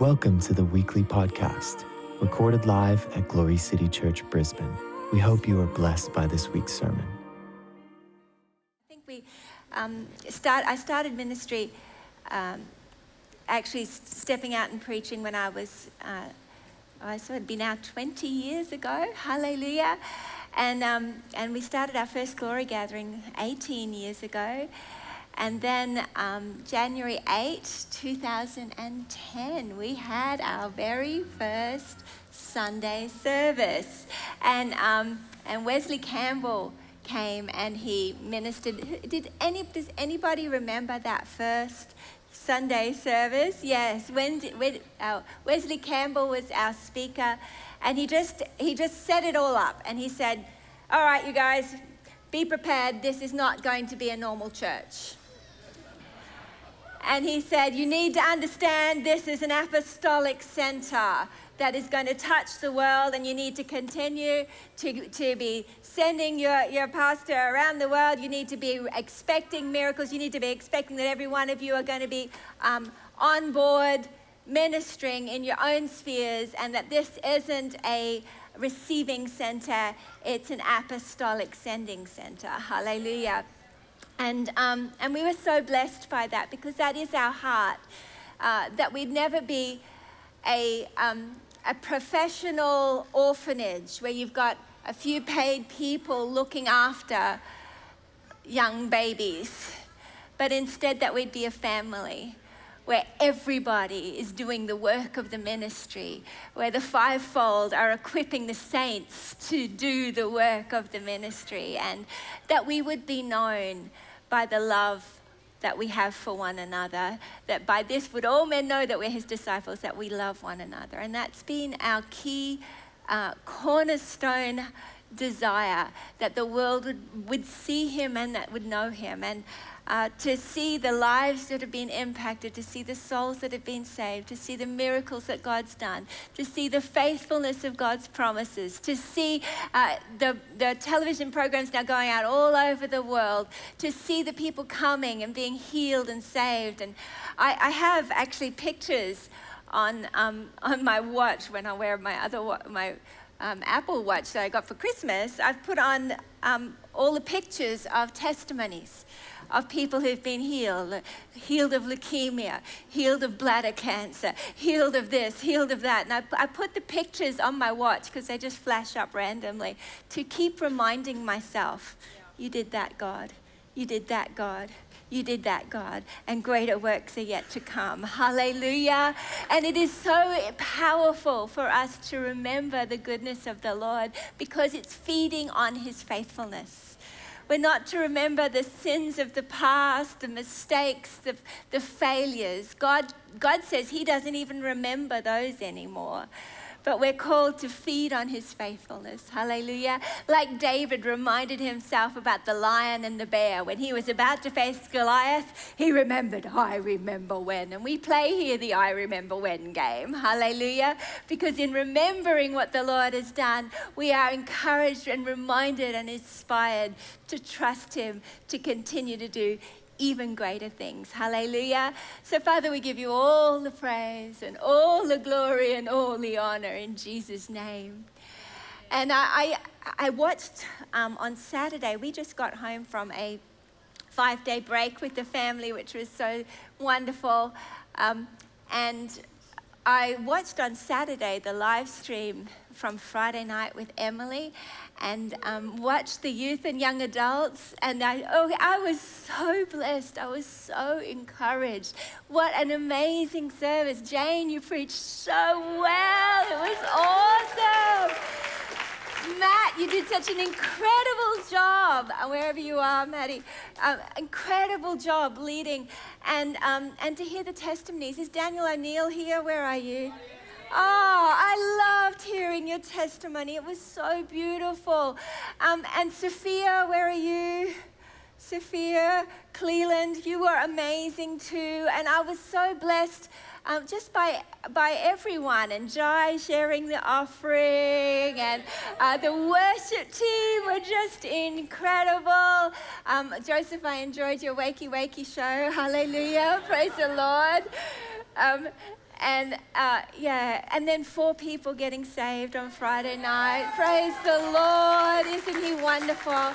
Welcome to the weekly podcast, recorded live at Glory City Church, Brisbane. We hope you are blessed by this week's sermon. I think we um, start. I started ministry, um, actually stepping out and preaching when I was. Uh, I so it'd be now 20 years ago. Hallelujah. And, um, and we started our first glory gathering 18 years ago. And then um, January 8, 2010, we had our very first Sunday service. And, um, and Wesley Campbell came and he ministered. Did any, does anybody remember that first Sunday service? Yes, when, when uh, Wesley Campbell was our speaker, and he just, he just set it all up. And he said, All right, you guys, be prepared. This is not going to be a normal church. And he said, You need to understand this is an apostolic center that is going to touch the world, and you need to continue to, to be sending your, your pastor around the world. You need to be expecting miracles. You need to be expecting that every one of you are going to be um, on board ministering in your own spheres, and that this isn't a receiving center, it's an apostolic sending center. Hallelujah. And, um, and we were so blessed by that because that is our heart, uh, that we'd never be a, um, a professional orphanage where you've got a few paid people looking after young babies, but instead that we'd be a family where everybody is doing the work of the ministry, where the fivefold are equipping the saints to do the work of the ministry, and that we would be known by the love that we have for one another, that by this would all men know that we're his disciples, that we love one another. And that's been our key uh, cornerstone desire that the world would, would see him and that would know him. And uh, to see the lives that have been impacted, to see the souls that have been saved, to see the miracles that God's done, to see the faithfulness of God's promises, to see uh, the, the television programs now going out all over the world, to see the people coming and being healed and saved. And I, I have actually pictures on, um, on my watch when I wear my other my um, Apple Watch that I got for Christmas. I've put on um, all the pictures of testimonies of people who've been healed healed of leukemia, healed of bladder cancer, healed of this, healed of that. And I, I put the pictures on my watch because they just flash up randomly to keep reminding myself, You did that, God. You did that, God. You did that, God, and greater works are yet to come. Hallelujah. And it is so powerful for us to remember the goodness of the Lord because it's feeding on his faithfulness. We're not to remember the sins of the past, the mistakes, the, the failures. God, God says He doesn't even remember those anymore but we're called to feed on his faithfulness. Hallelujah. Like David reminded himself about the lion and the bear. When he was about to face Goliath, he remembered, I remember when. And we play here the I remember when game. Hallelujah. Because in remembering what the Lord has done, we are encouraged and reminded and inspired to trust him to continue to do even greater things. Hallelujah. So, Father, we give you all the praise and all the glory and all the honor in Jesus' name. And I, I, I watched um, on Saturday, we just got home from a five day break with the family, which was so wonderful. Um, and I watched on Saturday the live stream from Friday night with Emily and um, watched the youth and young adults. And I, oh, I was so blessed. I was so encouraged. What an amazing service. Jane, you preached so well. It was awesome. Matt, you did such an incredible job, uh, wherever you are, Maddie. Um, incredible job leading. And, um, and to hear the testimonies. Is Daniel O'Neill here? Where are you? Oh, I loved hearing your testimony. It was so beautiful. Um, and Sophia, where are you? Sophia, Cleland, you were amazing too. And I was so blessed um, just by, by everyone. And Jai sharing the offering, and uh, the worship team were just incredible. Um, Joseph, I enjoyed your Wakey Wakey show. Hallelujah. Praise the Lord. Um, and uh, yeah, and then four people getting saved on Friday night. Praise the Lord. Isn't He wonderful?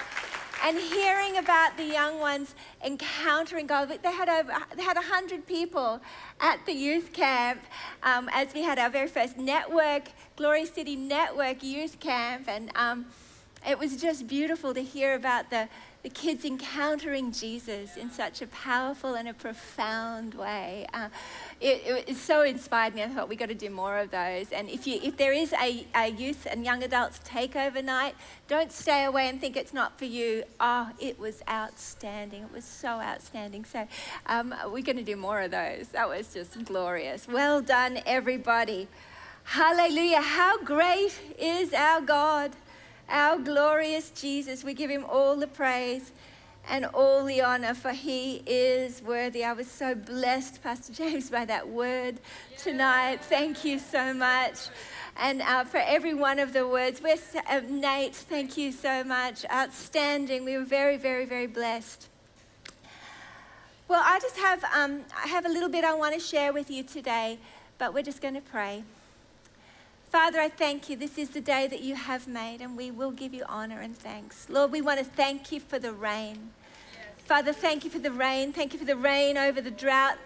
And hearing about the young ones encountering God. They had over, they had 100 people at the youth camp um, as we had our very first network, Glory City Network youth camp. And um, it was just beautiful to hear about the, the kids encountering Jesus in such a powerful and a profound way. Uh, it, it, so inspired me. I thought we got to do more of those. And if you, if there is a, a youth and young adults takeover night, don't stay away and think it's not for you. Oh, it was outstanding. It was so outstanding. So um, we're going to do more of those. That was just glorious. Well done, everybody. Hallelujah. How great is our God our glorious Jesus. We give him all the praise and all the honor, for he is worthy. I was so blessed, Pastor James, by that word tonight. Thank you so much. And uh, for every one of the words, we're, uh, Nate, thank you so much. Outstanding. We were very, very, very blessed. Well, I just have, um, I have a little bit I want to share with you today, but we're just going to pray. Father, I thank you. This is the day that you have made, and we will give you honor and thanks. Lord, we want to thank you for the rain. Father, thank you for the rain. Thank you for the rain over the drought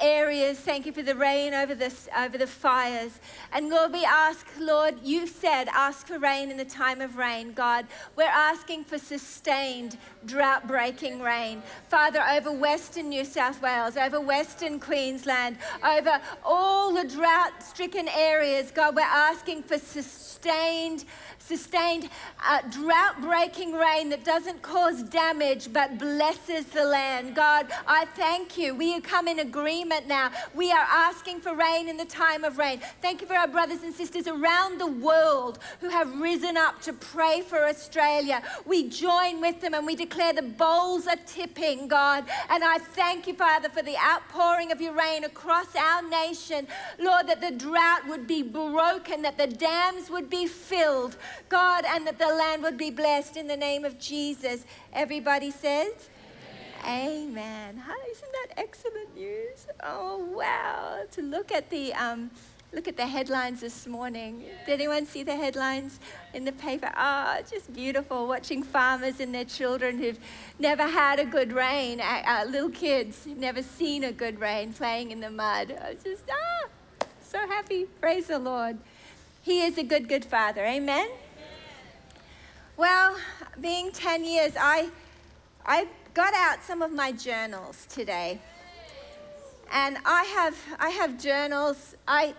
areas. Thank you for the rain over the, over the fires. And Lord, we ask, Lord, you said, ask for rain in the time of rain, God. We're asking for sustained drought breaking rain. Father, over Western New South Wales, over Western Queensland, over all the drought stricken areas, God, we're asking for sustained sustained uh, drought breaking rain that doesn't cause damage but blesses the land. God, I thank you. We come in agreement now. We are asking for rain in the time of rain. Thank you for our brothers and sisters around the world who have risen up to pray for Australia. We join with them and we declare the bowls are tipping, God. And I thank you, Father, for the outpouring of your rain across our nation. Lord, that the drought would be broken, that the dams would be filled, God, and that the land would be blessed in the name of Jesus. Everybody says, Amen. Amen. Isn't that excellent news? Oh, wow. To look at the. Um, Look at the headlines this morning. Did anyone see the headlines in the paper? Ah, oh, just beautiful watching farmers and their children who've never had a good rain, uh, little kids who've never seen a good rain playing in the mud. I was just, ah, so happy. Praise the Lord. He is a good, good father. Amen. Well, being 10 years, I, I got out some of my journals today. And I have, I have journals, I,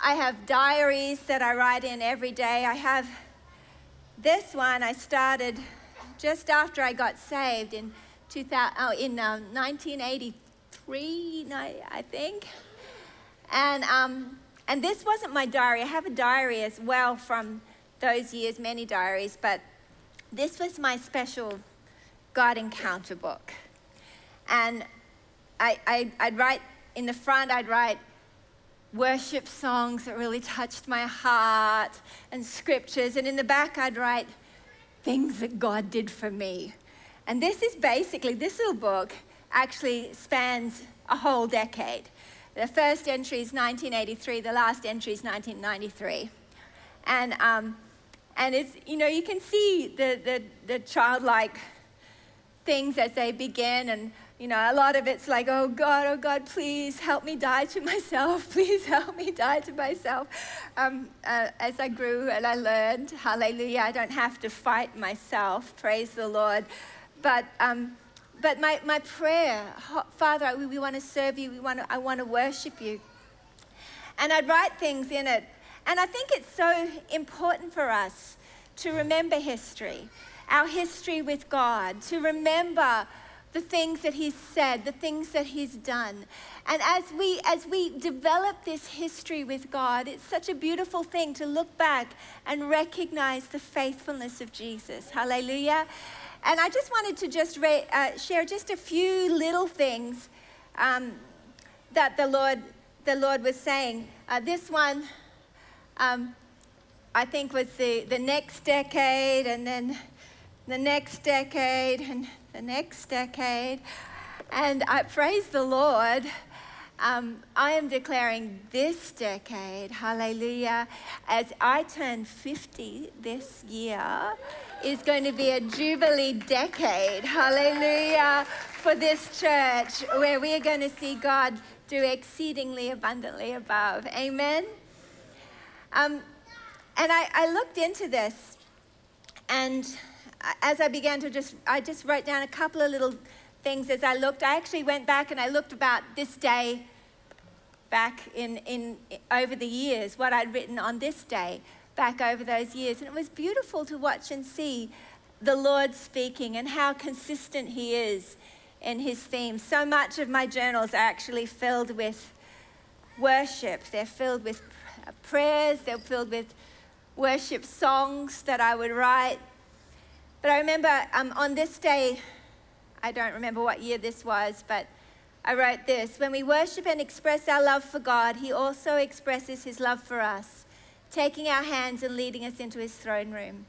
I have diaries that I write in every day. I have this one I started just after I got saved in, 2000, oh, in um, 1983, I think. And, um, and this wasn't my diary. I have a diary as well from those years, many diaries, but this was my special God encounter book. And I, I'd write in the front, I'd write worship songs that really touched my heart and scriptures. And in the back, I'd write things that God did for me. And this is basically, this little book actually spans a whole decade. The first entry is 1983, the last entry is 1993. And um, and it's, you know, you can see the, the, the childlike things as they begin. And, you know, a lot of it's like, oh God, oh God, please help me die to myself. Please help me die to myself. Um, uh, as I grew and I learned, hallelujah, I don't have to fight myself. Praise the Lord. But, um, but my, my prayer, Father, we, we want to serve you. We want to, I want to worship you. And I'd write things in it and I think it's so important for us to remember history, our history with God, to remember the things that he's said, the things that he's done. And as we as we develop this history with God, it's such a beautiful thing to look back and recognize the faithfulness of Jesus. Hallelujah. And I just wanted to just re- uh, share just a few little things um, that the Lord the Lord was saying. Uh, this one um, I think was the, the next decade and then the next decade and the next decade. And I praise the Lord. Um, I am declaring this decade, hallelujah, as I turn 50 this year, is going to be a jubilee decade, hallelujah, for this church where we are going to see God do exceedingly abundantly above. Amen. Um, and I, I looked into this, and as I began to just, I just wrote down a couple of little things as I looked. I actually went back and I looked about this day back in, in over the years, what I'd written on this day back over those years. And it was beautiful to watch and see the Lord speaking and how consistent He is in His themes. So much of my journals are actually filled with worship, they're filled with prayers, they're filled with worship songs that I would write. But I remember um, on this day, I don't remember what year this was, but I wrote this When we worship and express our love for God, He also expresses His love for us, taking our hands and leading us into His throne room.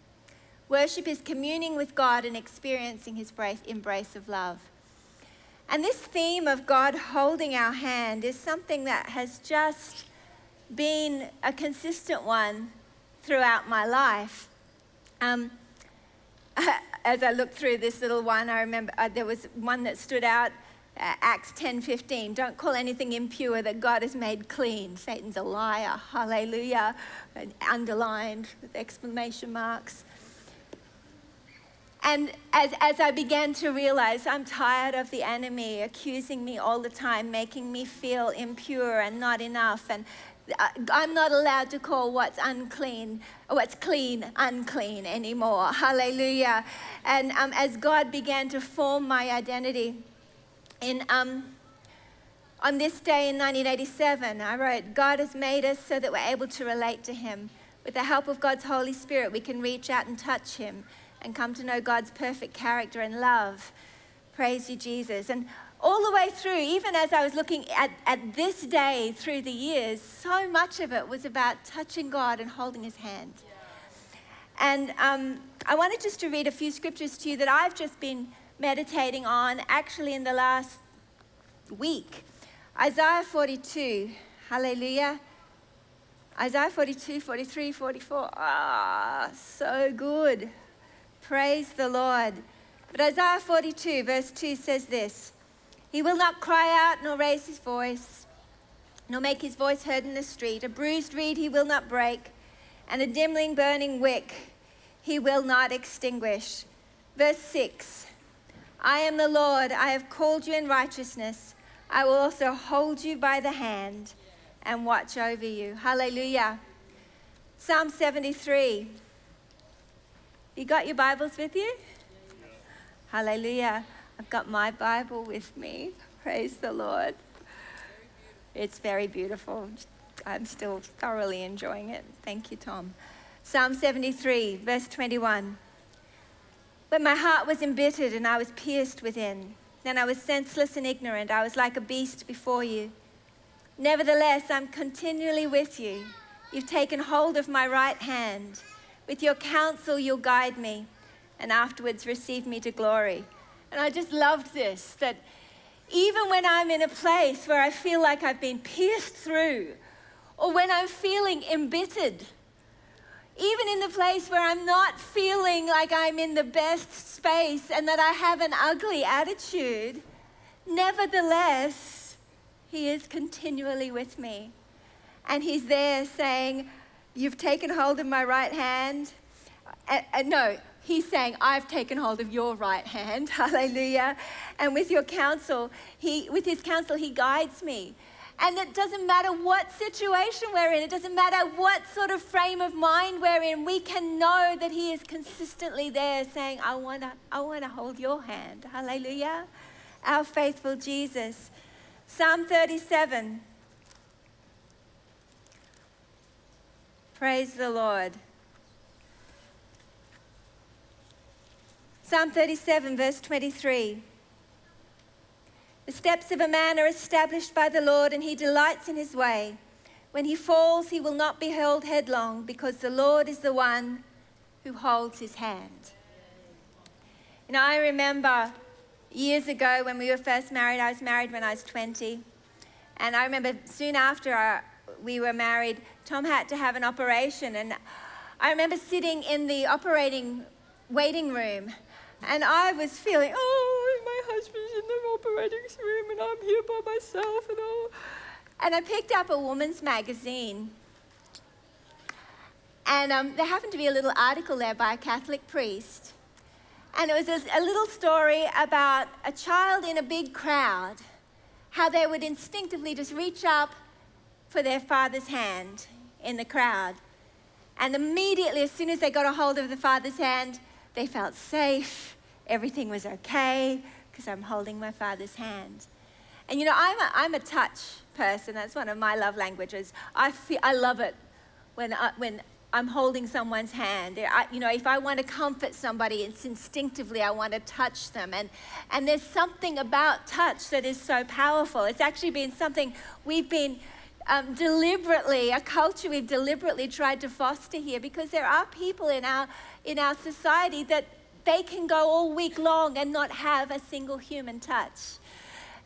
Worship is communing with God and experiencing His embrace of love. And this theme of God holding our hand is something that has just been a consistent one throughout my life. Um, as I looked through this little one, I remember uh, there was one that stood out. Uh, Acts 10:15. Don't call anything impure that God has made clean. Satan's a liar. Hallelujah. Underlined with exclamation marks. And as, as I began to realize, I'm tired of the enemy accusing me all the time, making me feel impure and not enough, and I'm not allowed to call what's unclean, what's clean, unclean anymore. Hallelujah. And um, as God began to form my identity, in, um, on this day in 1987, I wrote, God has made us so that we're able to relate to Him. With the help of God's Holy Spirit, we can reach out and touch Him and come to know God's perfect character and love. Praise you, Jesus. And all the way through, even as I was looking at, at this day through the years, so much of it was about touching God and holding His hand. And um, I wanted just to read a few scriptures to you that I've just been meditating on actually in the last week. Isaiah 42, hallelujah. Isaiah 42, 43, 44. Ah, so good. Praise the Lord. But Isaiah 42, verse 2 says this he will not cry out nor raise his voice, nor make his voice heard in the street. A bruised reed he will not break, and a dimly burning wick he will not extinguish. Verse 6 I am the Lord, I have called you in righteousness. I will also hold you by the hand and watch over you. Hallelujah. Psalm 73. You got your Bibles with you? Hallelujah. I've got my Bible with me. Praise the Lord. It's very beautiful. I'm still thoroughly enjoying it. Thank you, Tom. Psalm 73, verse 21. When my heart was embittered and I was pierced within, then I was senseless and ignorant. I was like a beast before you. Nevertheless, I'm continually with you. You've taken hold of my right hand. With your counsel, you'll guide me, and afterwards receive me to glory. And I just loved this that even when I'm in a place where I feel like I've been pierced through, or when I'm feeling embittered, even in the place where I'm not feeling like I'm in the best space and that I have an ugly attitude, nevertheless, He is continually with me. And He's there saying, You've taken hold of my right hand. Uh, no, He's saying, I've taken hold of your right hand. Hallelujah. And with your counsel, he, with his counsel, he guides me. And it doesn't matter what situation we're in, it doesn't matter what sort of frame of mind we're in, we can know that He is consistently there saying, I want to I wanna hold your hand. Hallelujah. Our faithful Jesus. Psalm 37. Praise the Lord. Psalm 37, verse 23. The steps of a man are established by the Lord, and he delights in his way. When he falls, he will not be hurled headlong, because the Lord is the one who holds his hand. And I remember years ago when we were first married, I was married when I was 20. And I remember soon after our, we were married, Tom had to have an operation. And I remember sitting in the operating waiting room and I was feeling, oh, my husband's in the operating room and I'm here by myself and all. And I picked up a woman's magazine. And um, there happened to be a little article there by a Catholic priest. And it was a, a little story about a child in a big crowd, how they would instinctively just reach up for their father's hand in the crowd. And immediately, as soon as they got a hold of the father's hand, they felt safe, everything was okay, because I'm holding my father's hand. And you know, I'm a, I'm a touch person. That's one of my love languages. I, feel, I love it when, I, when I'm holding someone's hand. I, you know, if I want to comfort somebody, it's instinctively I want to touch them. And, and there's something about touch that is so powerful. It's actually been something we've been um, deliberately, a culture we've deliberately tried to foster here because there are people in our, in our society that they can go all week long and not have a single human touch.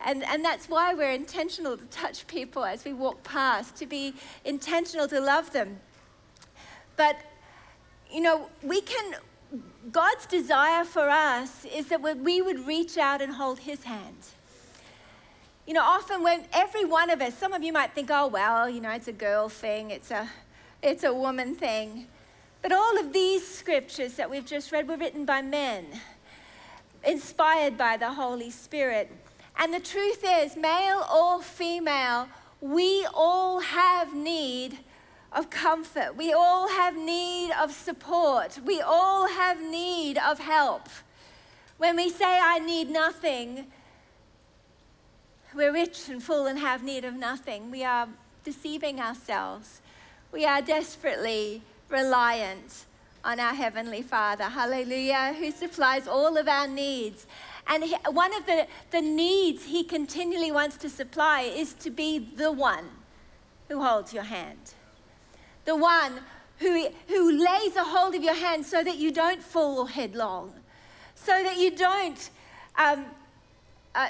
And, and that's why we're intentional to touch people as we walk past, to be intentional to love them. But, you know, we can, God's desire for us is that we would reach out and hold His hand. You know, often when every one of us, some of you might think, oh, well, you know, it's a girl thing, it's a, it's a woman thing. But all of these scriptures that we've just read were written by men, inspired by the Holy Spirit. And the truth is, male or female, we all have need of comfort. We all have need of support. We all have need of help. When we say, I need nothing, we're rich and full and have need of nothing. We are deceiving ourselves. We are desperately reliant on our Heavenly Father, hallelujah, who supplies all of our needs. And he, one of the, the needs He continually wants to supply is to be the one who holds your hand, the one who, who lays a hold of your hand so that you don't fall headlong, so that you don't um, uh,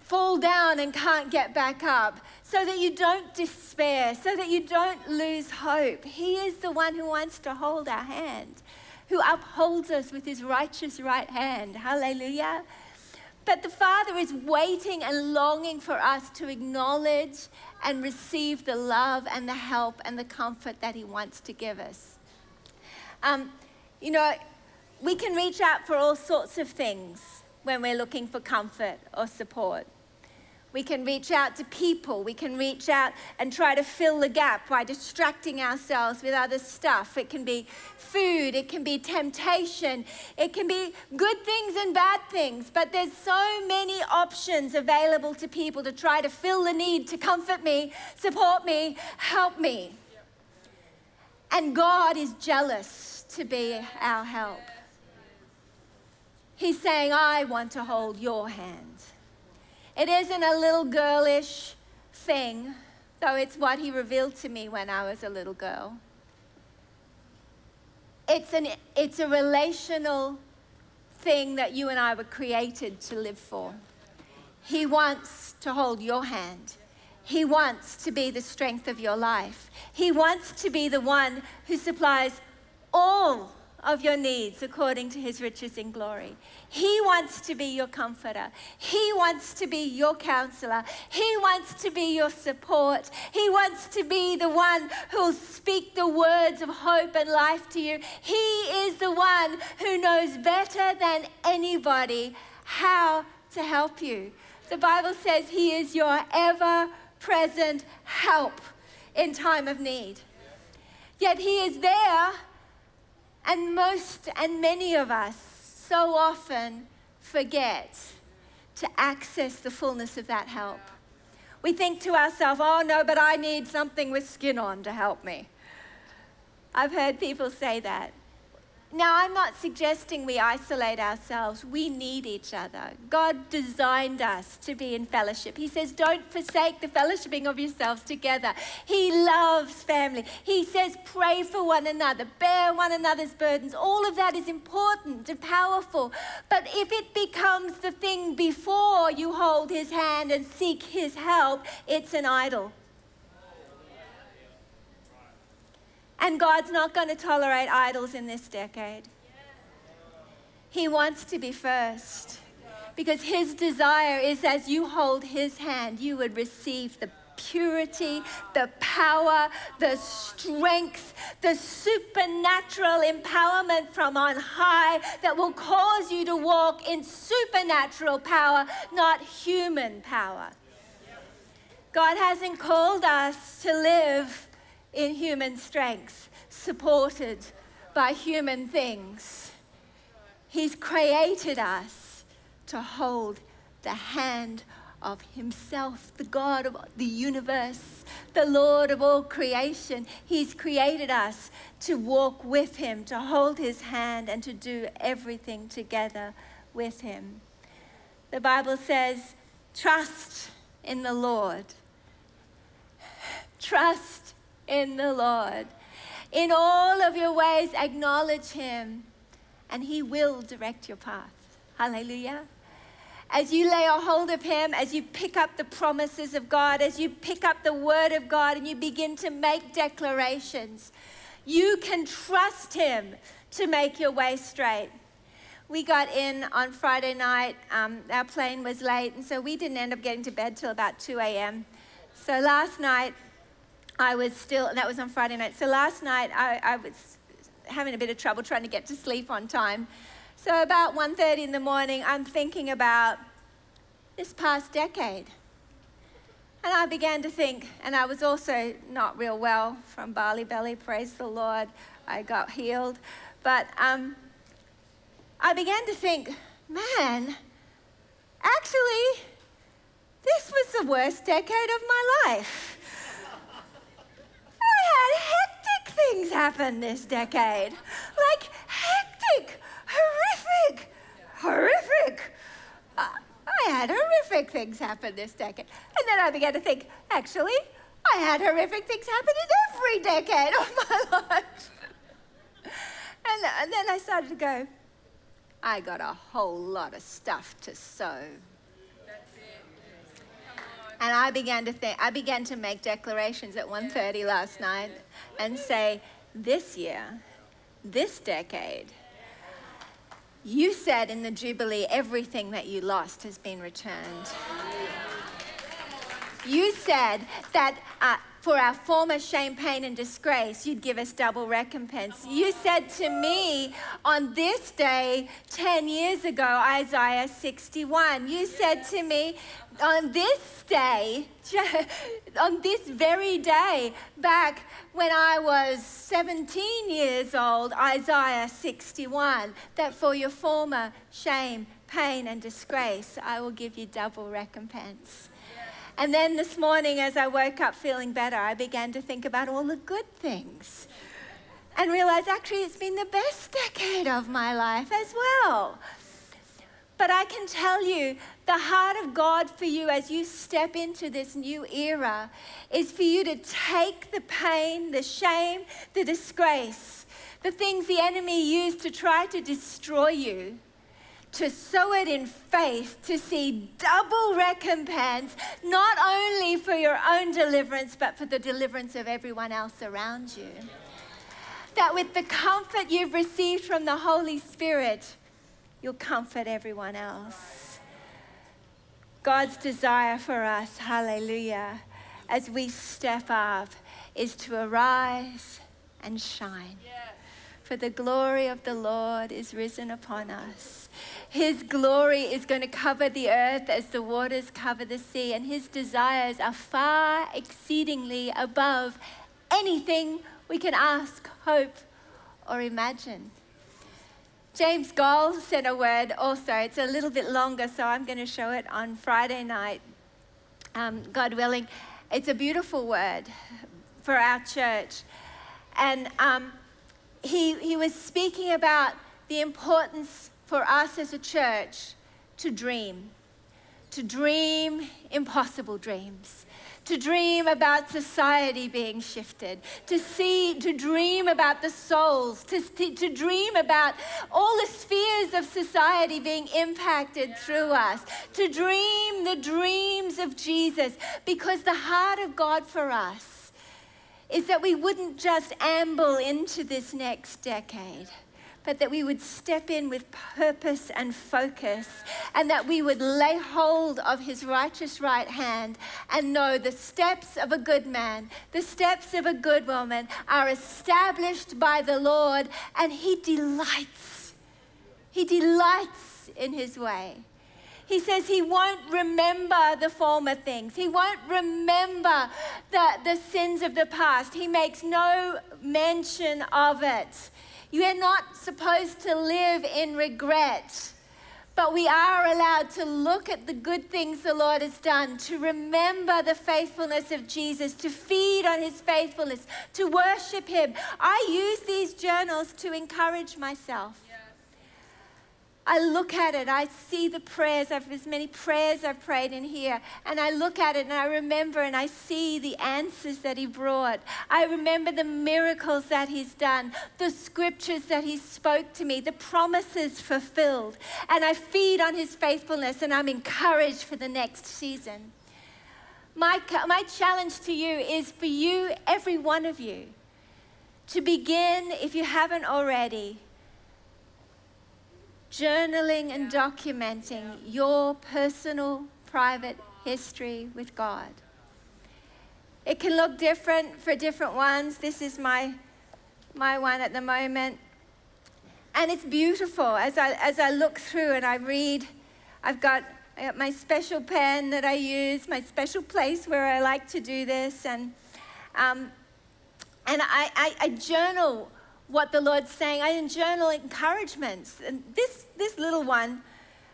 fall down and can't get back up, so that you don't despair, so that you don't lose hope. He is the one who wants to hold our hand, who upholds us with his righteous right hand. Hallelujah. But the Father is waiting and longing for us to acknowledge and receive the love and the help and the comfort that He wants to give us. Um, you know, we can reach out for all sorts of things when we're looking for comfort or support. We can reach out to people. We can reach out and try to fill the gap by distracting ourselves with other stuff. It can be food, it can be temptation, it can be good things and bad things. But there's so many options available to people to try to fill the need to comfort me, support me, help me. And God is jealous to be our help. He's saying, I want to hold your hand. It isn't a little girlish thing, though it's what he revealed to me when I was a little girl. It's, an, it's a relational thing that you and I were created to live for. He wants to hold your hand. He wants to be the strength of your life. He wants to be the one who supplies all of your needs according to his riches in glory. He wants to be your comforter. He wants to be your counselor. He wants to be your support. He wants to be the one who'll speak the words of hope and life to you. He is the one who knows better than anybody how to help you. The Bible says he is your ever present help in time of need. Yet he is there and most and many of us so often forget to access the fullness of that help. We think to ourselves, oh no, but I need something with skin on to help me. I've heard people say that. Now, I'm not suggesting we isolate ourselves. We need each other. God designed us to be in fellowship. He says, don't forsake the fellowshipping of yourselves together. He loves family. He says, pray for one another, bear one another's burdens. All of that is important and powerful. But if it becomes the thing before you hold His hand and seek His help, it's an idol. And God's not going to tolerate idols in this decade. He wants to be first because his desire is as you hold his hand, you would receive the purity, the power, the strength, the supernatural empowerment from on high that will cause you to walk in supernatural power, not human power. God hasn't called us to live in human strength, supported by human things. He's created us to hold the hand of Himself, the God of the universe, the Lord of all creation. He's created us to walk with Him, to hold His hand, and to do everything together with Him. The Bible says, trust in the Lord. Trust in the Lord. In all of your ways, acknowledge Him, and He will direct your path. Hallelujah. As you lay a hold of Him, as you pick up the promises of God, as you pick up the Word of God, and you begin to make declarations, you can trust Him to make your way straight. We got in on Friday night. Um, our plane was late, and so we didn't end up getting to bed till about 2 a.m. So last night, I was still, and that was on Friday night. So last night I, I was having a bit of trouble trying to get to sleep on time. So about 1.30 in the morning, I'm thinking about this past decade. And I began to think, and I was also not real well from Bali Belly, praise the Lord. I got healed. But um, I began to think, man, actually, this was the worst decade of my life had hectic things happen this decade. Like hectic, horrific, horrific. Uh, I had horrific things happen this decade. And then I began to think, actually, I had horrific things happen in every decade of my life. and, and then I started to go, I got a whole lot of stuff to sow. And I began to think, I began to make declarations at 1.30 last night and say, this year, this decade, you said in the Jubilee, everything that you lost has been returned. You said that uh, for our former shame, pain, and disgrace, you'd give us double recompense. You said to me on this day 10 years ago, Isaiah 61, you said to me on this day, on this very day, back when I was 17 years old, Isaiah 61, that for your former shame, pain, and disgrace, I will give you double recompense. And then this morning, as I woke up feeling better, I began to think about all the good things and realized actually it's been the best decade of my life as well. But I can tell you, the heart of God for you as you step into this new era is for you to take the pain, the shame, the disgrace, the things the enemy used to try to destroy you, to sow it in faith, to see double recompense, not only for your own deliverance, but for the deliverance of everyone else around you. That with the comfort you've received from the Holy Spirit, you'll comfort everyone else. God's desire for us, hallelujah, as we step up, is to arise and shine. For the glory of the Lord is risen upon us. His glory is going to cover the earth as the waters cover the sea, and his desires are far exceedingly above anything we can ask, hope, or imagine. James Goll said a word also. It's a little bit longer, so I'm going to show it on Friday night, um, God willing. It's a beautiful word for our church. And um, he, he was speaking about the importance for us as a church to dream, to dream impossible dreams, to dream about society being shifted, to see, to dream about the souls, to, to, to dream about all the spheres of society being impacted through us, to dream the dreams of Jesus, because the heart of God for us is that we wouldn't just amble into this next decade but that we would step in with purpose and focus, and that we would lay hold of his righteous right hand and know the steps of a good man, the steps of a good woman are established by the Lord, and he delights. He delights in his way. He says he won't remember the former things. He won't remember the, the sins of the past. He makes no mention of it. You are not supposed to live in regret. But we are allowed to look at the good things the Lord has done, to remember the faithfulness of Jesus, to feed on his faithfulness, to worship him. I use these journals to encourage myself. I look at it, I see the prayers, I've as many prayers I've prayed in here, and I look at it and I remember and I see the answers that He brought. I remember the miracles that He's done, the scriptures that He spoke to me, the promises fulfilled, and I feed on His faithfulness and I'm encouraged for the next season. My, my challenge to you is for you, every one of you, to begin, if you haven't already, journaling and documenting your personal, private history with God. It can look different for different ones. This is my, my one at the moment. And it's beautiful as I, as I look through and I read. I've got, I got my special pen that I use, my special place where I like to do this. And, um, and I, I, I journal what the Lord's saying. I journal encouragements. And this, this little one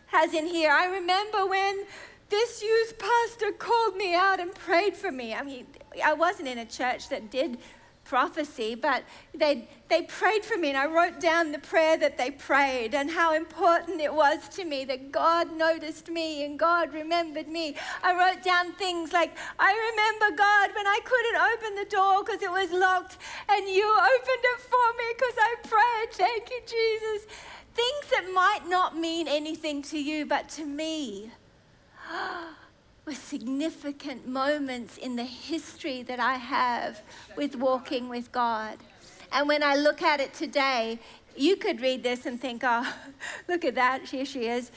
has in here, I remember when this youth pastor called me out and prayed for me. I mean, I wasn't in a church that did prophecy, but they, they prayed for me, and I wrote down the prayer that they prayed and how important it was to me that God noticed me and God remembered me. I wrote down things like, I remember God when I couldn't open the door because it was locked, and you opened it for me because I prayed. Thank you, Jesus. Things that might not mean anything to you, but to me. Were significant moments in the history that I have with walking with God. And when I look at it today, you could read this and think, oh, look at that, here she is.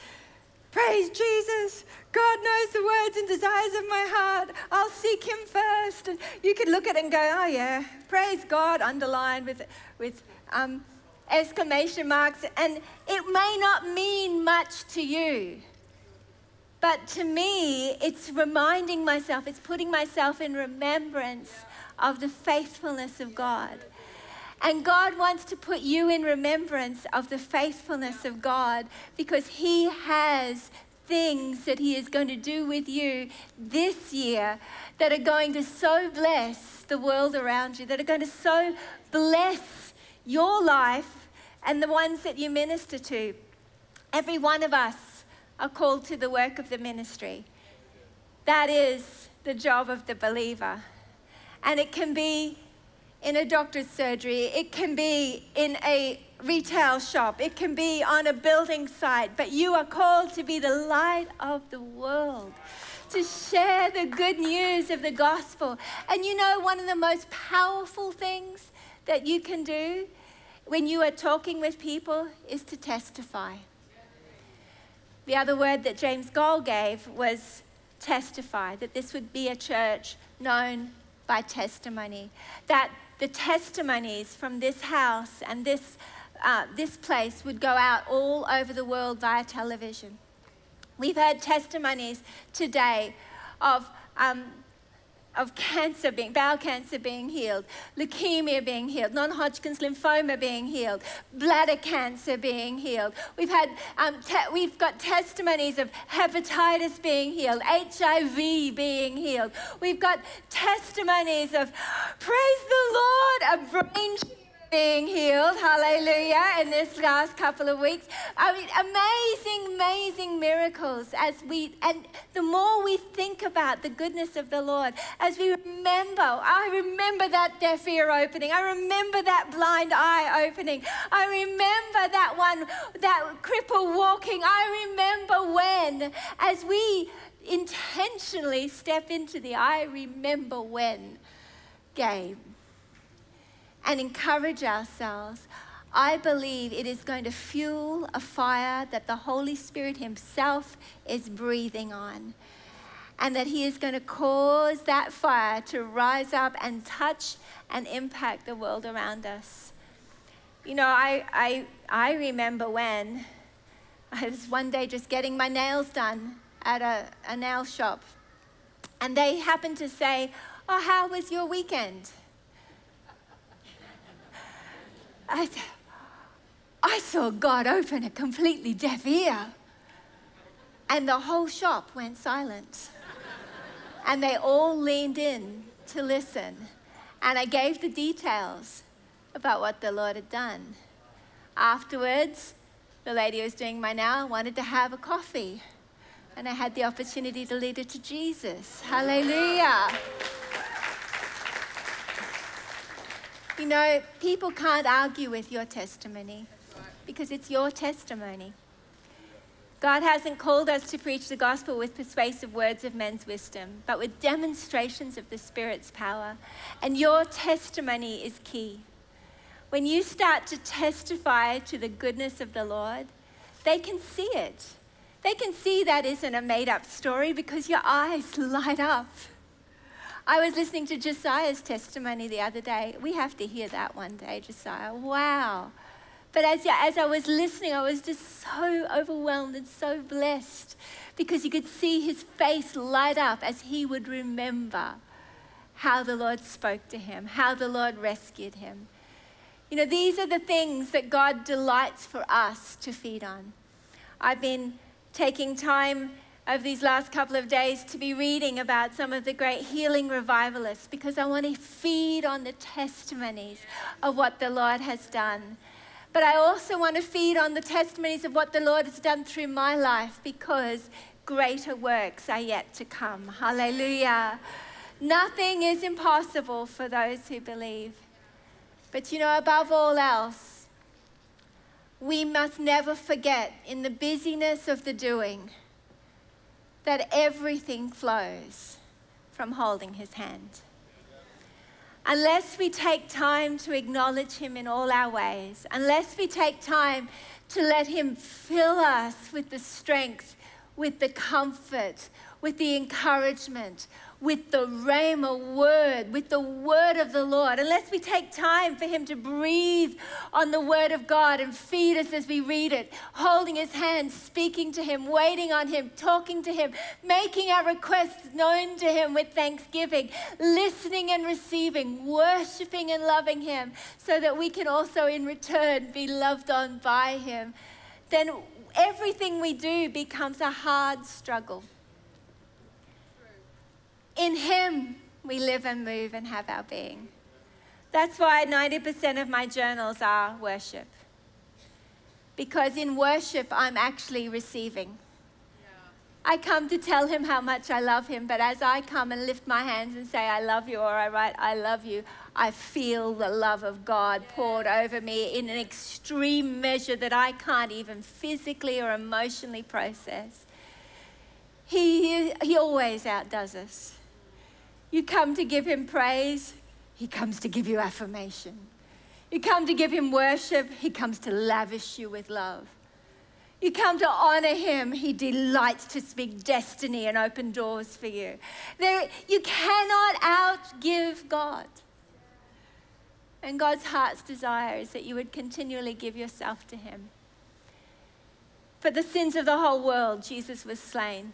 Praise Jesus. God knows the words and desires of my heart. I'll seek him first. And you could look at it and go, oh, yeah, praise God, underlined with, with um, exclamation marks. And it may not mean much to you. But to me, it's reminding myself, it's putting myself in remembrance of the faithfulness of God. And God wants to put you in remembrance of the faithfulness of God because He has things that He is going to do with you this year that are going to so bless the world around you, that are going to so bless your life and the ones that you minister to. Every one of us are called to the work of the ministry. That is the job of the believer. And it can be in a doctor's surgery, it can be in a retail shop, it can be on a building site, but you are called to be the light of the world, to share the good news of the gospel. And you know, one of the most powerful things that you can do when you are talking with people is to testify. The other word that James Goll gave was testify, that this would be a church known by testimony, that the testimonies from this house and this, uh, this place would go out all over the world via television. We've heard testimonies today of um, of cancer being, bowel cancer being healed, leukemia being healed, non Hodgkin's lymphoma being healed, bladder cancer being healed. We've, had, um, te- we've got testimonies of hepatitis being healed, HIV being healed. We've got testimonies of, praise the Lord, a brain being healed, hallelujah, in this last couple of weeks. I mean, amazing, amazing miracles as we, and the more we think about the goodness of the Lord, as we remember, I remember that deaf ear opening, I remember that blind eye opening, I remember that one, that cripple walking, I remember when, as we intentionally step into the I remember when game and encourage ourselves, I believe it is going to fuel a fire that the Holy Spirit Himself is breathing on. And that He is going to cause that fire to rise up and touch and impact the world around us. You know, I, I, I remember when I was one day just getting my nails done at a, a nail shop. And they happened to say, Oh, how was your weekend? I, I saw God open a completely deaf ear. And the whole shop went silent. and they all leaned in to listen. And I gave the details about what the Lord had done. Afterwards, the lady who was doing my nail wanted to have a coffee. And I had the opportunity to lead her to Jesus. Hallelujah. You know, people can't argue with your testimony because it's your testimony. God hasn't called us to preach the gospel with persuasive words of men's wisdom, but with demonstrations of the Spirit's power. And your testimony is key. When you start to testify to the goodness of the Lord, they can see it. They can see that isn't a made up story because your eyes light up. I was listening to Josiah's testimony the other day. We have to hear that one day, Josiah. Wow. But as, as I was listening, I was just so overwhelmed and so blessed because you could see his face light up as he would remember how the Lord spoke to him, how the Lord rescued him. You know, these are the things that God delights for us to feed on. I've been taking time over these last couple of days to be reading about some of the great healing revivalists because I want to feed on the testimonies of what the Lord has done. But I also want to feed on the testimonies of what the Lord has done through my life because greater works are yet to come. Hallelujah. Nothing is impossible for those who believe. But you know, above all else, we must never forget in the busyness of the doing that everything flows from holding his hand. Unless we take time to acknowledge him in all our ways, unless we take time to let him fill us with the strength, with the comfort, with the encouragement, with the Rhema word, with the word of the Lord, unless we take time for Him to breathe on the word of God and feed us as we read it, holding His hand, speaking to Him, waiting on Him, talking to Him, making our requests known to Him with thanksgiving, listening and receiving, worshiping and loving Him, so that we can also in return be loved on by Him, then everything we do becomes a hard struggle. In Him, we live and move and have our being. That's why 90% of my journals are worship. Because in worship, I'm actually receiving. I come to tell him how much I love him, but as I come and lift my hands and say, I love you, or I write, I love you, I feel the love of God poured over me in an extreme measure that I can't even physically or emotionally process. He, he always outdoes us. You come to give him praise, he comes to give you affirmation. You come to give him worship, he comes to lavish you with love. You come to honor him, he delights to speak destiny and open doors for you. There, you cannot outgive God. And God's heart's desire is that you would continually give yourself to him. For the sins of the whole world, Jesus was slain.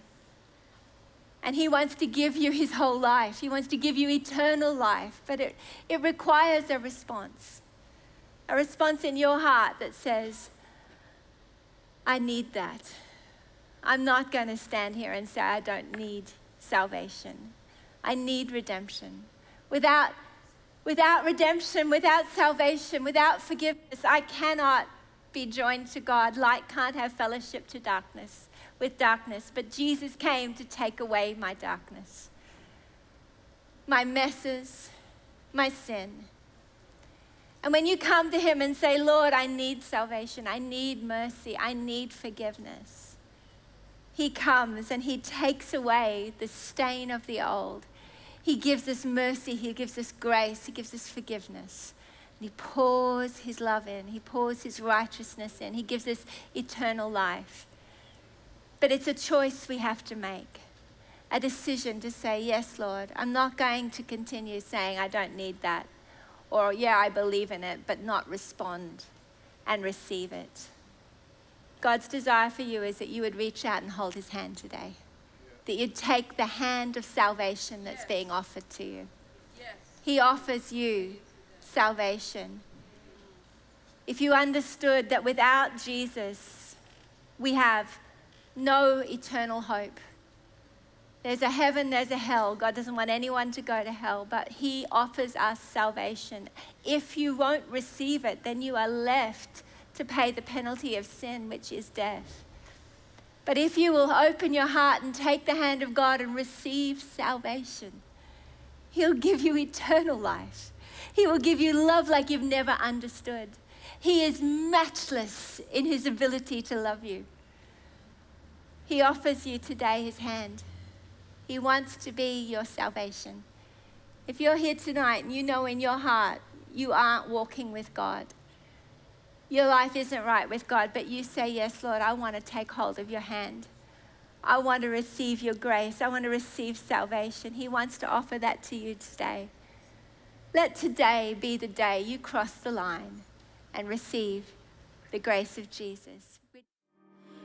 And He wants to give you His whole life. He wants to give you eternal life. But it, it requires a response a response in your heart that says, I need that. I'm not going to stand here and say, I don't need salvation. I need redemption. Without Without redemption, without salvation, without forgiveness, I cannot be joined to God. Light can't have fellowship to darkness with darkness, but Jesus came to take away my darkness, my messes, my sin. And when you come to Him and say, Lord, I need salvation, I need mercy, I need forgiveness, He comes and He takes away the stain of the old. He gives us mercy, He gives us grace, He gives us forgiveness. And He pours His love in, He pours His righteousness in, He gives us eternal life. But it's a choice we have to make a decision to say, Yes, Lord, I'm not going to continue saying, I don't need that. Or, Yeah, I believe in it, but not respond and receive it. God's desire for you is that you would reach out and hold his hand today. That you'd take the hand of salvation that's being offered to you. He offers you salvation. If you understood that without Jesus, we have no eternal hope. There's a heaven, there's a hell. God doesn't want anyone to go to hell, but He offers us salvation. If you won't receive it, then you are left to pay the penalty of sin, which is death. But if you will open your heart and take the hand of God and receive salvation, He'll give you eternal life. He will give you love like you've never understood. He is matchless in His ability to love you. He offers you today his hand. He wants to be your salvation. If you're here tonight and you know in your heart you aren't walking with God, your life isn't right with God, but you say, Yes, Lord, I want to take hold of your hand. I want to receive your grace. I want to receive salvation. He wants to offer that to you today. Let today be the day you cross the line and receive the grace of Jesus.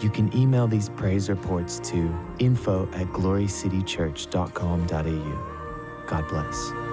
You can email these praise reports to info at glorycitychurch.com.au. God bless.